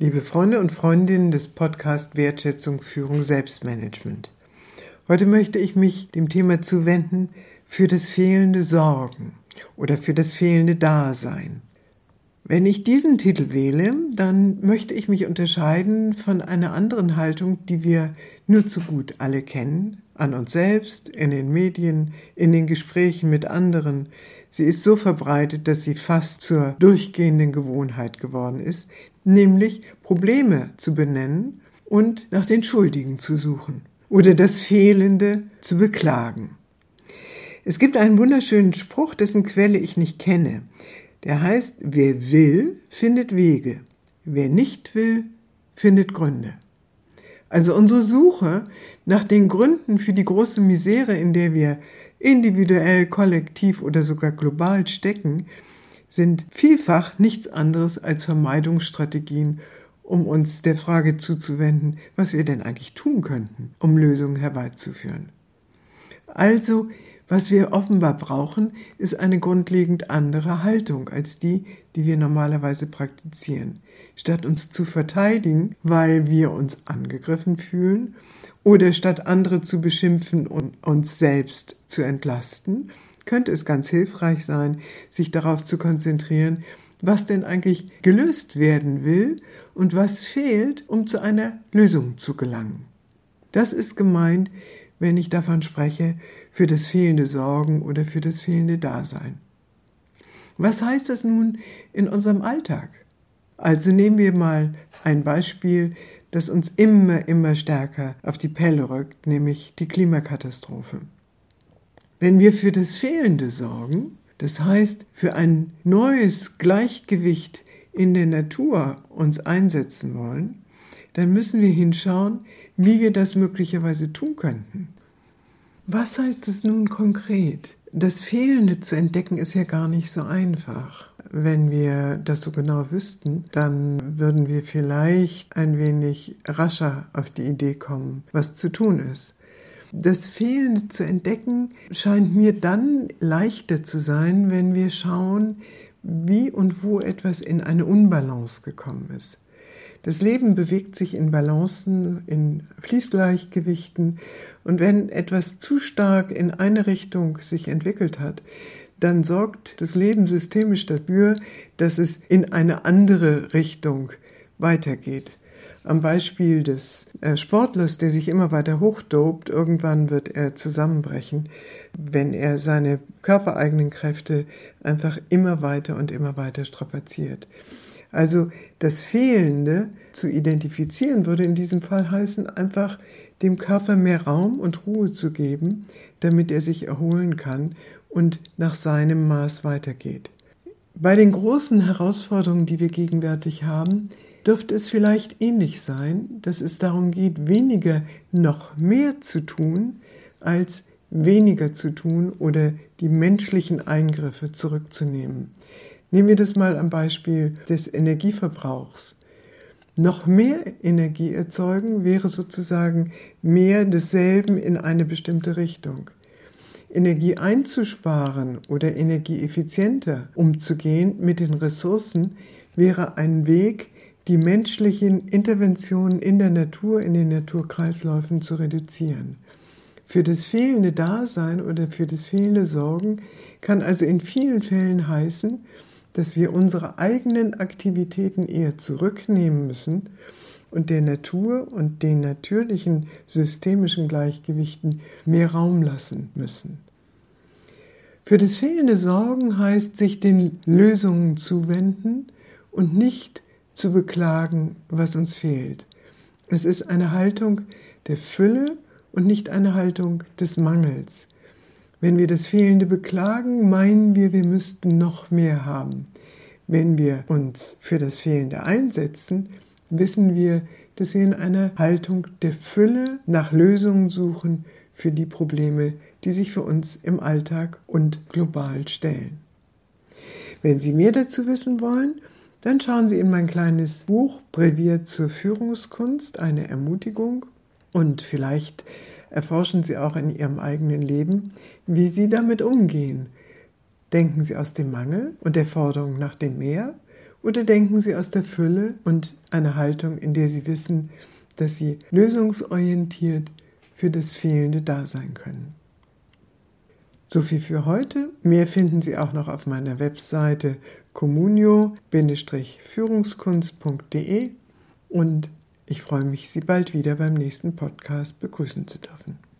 Liebe Freunde und Freundinnen des Podcast Wertschätzung, Führung, Selbstmanagement. Heute möchte ich mich dem Thema zuwenden für das fehlende Sorgen oder für das fehlende Dasein. Wenn ich diesen Titel wähle, dann möchte ich mich unterscheiden von einer anderen Haltung, die wir nur zu gut alle kennen, an uns selbst, in den Medien, in den Gesprächen mit anderen. Sie ist so verbreitet, dass sie fast zur durchgehenden Gewohnheit geworden ist, nämlich Probleme zu benennen und nach den Schuldigen zu suchen oder das Fehlende zu beklagen. Es gibt einen wunderschönen Spruch, dessen Quelle ich nicht kenne. Der heißt, wer will, findet Wege. Wer nicht will, findet Gründe. Also unsere Suche nach den Gründen für die große Misere, in der wir individuell, kollektiv oder sogar global stecken, sind vielfach nichts anderes als Vermeidungsstrategien, um uns der Frage zuzuwenden, was wir denn eigentlich tun könnten, um Lösungen herbeizuführen. Also, was wir offenbar brauchen, ist eine grundlegend andere Haltung als die, die wir normalerweise praktizieren. Statt uns zu verteidigen, weil wir uns angegriffen fühlen, oder statt andere zu beschimpfen und uns selbst zu entlasten, könnte es ganz hilfreich sein, sich darauf zu konzentrieren, was denn eigentlich gelöst werden will und was fehlt, um zu einer Lösung zu gelangen. Das ist gemeint, wenn ich davon spreche, für das fehlende Sorgen oder für das fehlende Dasein. Was heißt das nun in unserem Alltag? Also nehmen wir mal ein Beispiel, das uns immer, immer stärker auf die Pelle rückt, nämlich die Klimakatastrophe. Wenn wir für das Fehlende sorgen, das heißt für ein neues Gleichgewicht in der Natur uns einsetzen wollen, dann müssen wir hinschauen, wie wir das möglicherweise tun könnten. Was heißt es nun konkret? Das Fehlende zu entdecken ist ja gar nicht so einfach. Wenn wir das so genau wüssten, dann würden wir vielleicht ein wenig rascher auf die Idee kommen, was zu tun ist. Das Fehlende zu entdecken scheint mir dann leichter zu sein, wenn wir schauen, wie und wo etwas in eine Unbalance gekommen ist. Das Leben bewegt sich in Balancen, in Fließgleichgewichten und wenn etwas zu stark in eine Richtung sich entwickelt hat, dann sorgt das Leben systemisch dafür, dass es in eine andere Richtung weitergeht. Am Beispiel des äh, Sportlers, der sich immer weiter hochdobt, irgendwann wird er zusammenbrechen, wenn er seine körpereigenen Kräfte einfach immer weiter und immer weiter strapaziert. Also das Fehlende zu identifizieren würde in diesem Fall heißen, einfach dem Körper mehr Raum und Ruhe zu geben, damit er sich erholen kann und nach seinem Maß weitergeht. Bei den großen Herausforderungen, die wir gegenwärtig haben, dürfte es vielleicht ähnlich sein, dass es darum geht, weniger noch mehr zu tun, als weniger zu tun oder die menschlichen Eingriffe zurückzunehmen. Nehmen wir das mal am Beispiel des Energieverbrauchs. Noch mehr Energie erzeugen wäre sozusagen mehr desselben in eine bestimmte Richtung. Energie einzusparen oder energieeffizienter umzugehen mit den Ressourcen wäre ein Weg, die menschlichen Interventionen in der Natur, in den Naturkreisläufen zu reduzieren. Für das fehlende Dasein oder für das fehlende Sorgen kann also in vielen Fällen heißen, dass wir unsere eigenen Aktivitäten eher zurücknehmen müssen und der Natur und den natürlichen systemischen Gleichgewichten mehr Raum lassen müssen. Für das fehlende Sorgen heißt, sich den Lösungen zuwenden und nicht zu beklagen, was uns fehlt. Es ist eine Haltung der Fülle und nicht eine Haltung des Mangels. Wenn wir das Fehlende beklagen, meinen wir, wir müssten noch mehr haben. Wenn wir uns für das Fehlende einsetzen, wissen wir, dass wir in einer Haltung der Fülle nach Lösungen suchen für die Probleme, die sich für uns im Alltag und global stellen. Wenn Sie mehr dazu wissen wollen, dann schauen Sie in mein kleines Buch Brevier zur Führungskunst, eine Ermutigung und vielleicht erforschen Sie auch in Ihrem eigenen Leben, wie Sie damit umgehen. Denken Sie aus dem Mangel und der Forderung nach dem Mehr Oder denken Sie aus der Fülle und einer Haltung, in der Sie wissen, dass Sie lösungsorientiert für das fehlende da sein können. So viel für heute. Mehr finden Sie auch noch auf meiner Webseite communio-führungskunst.de und ich freue mich, Sie bald wieder beim nächsten Podcast begrüßen zu dürfen.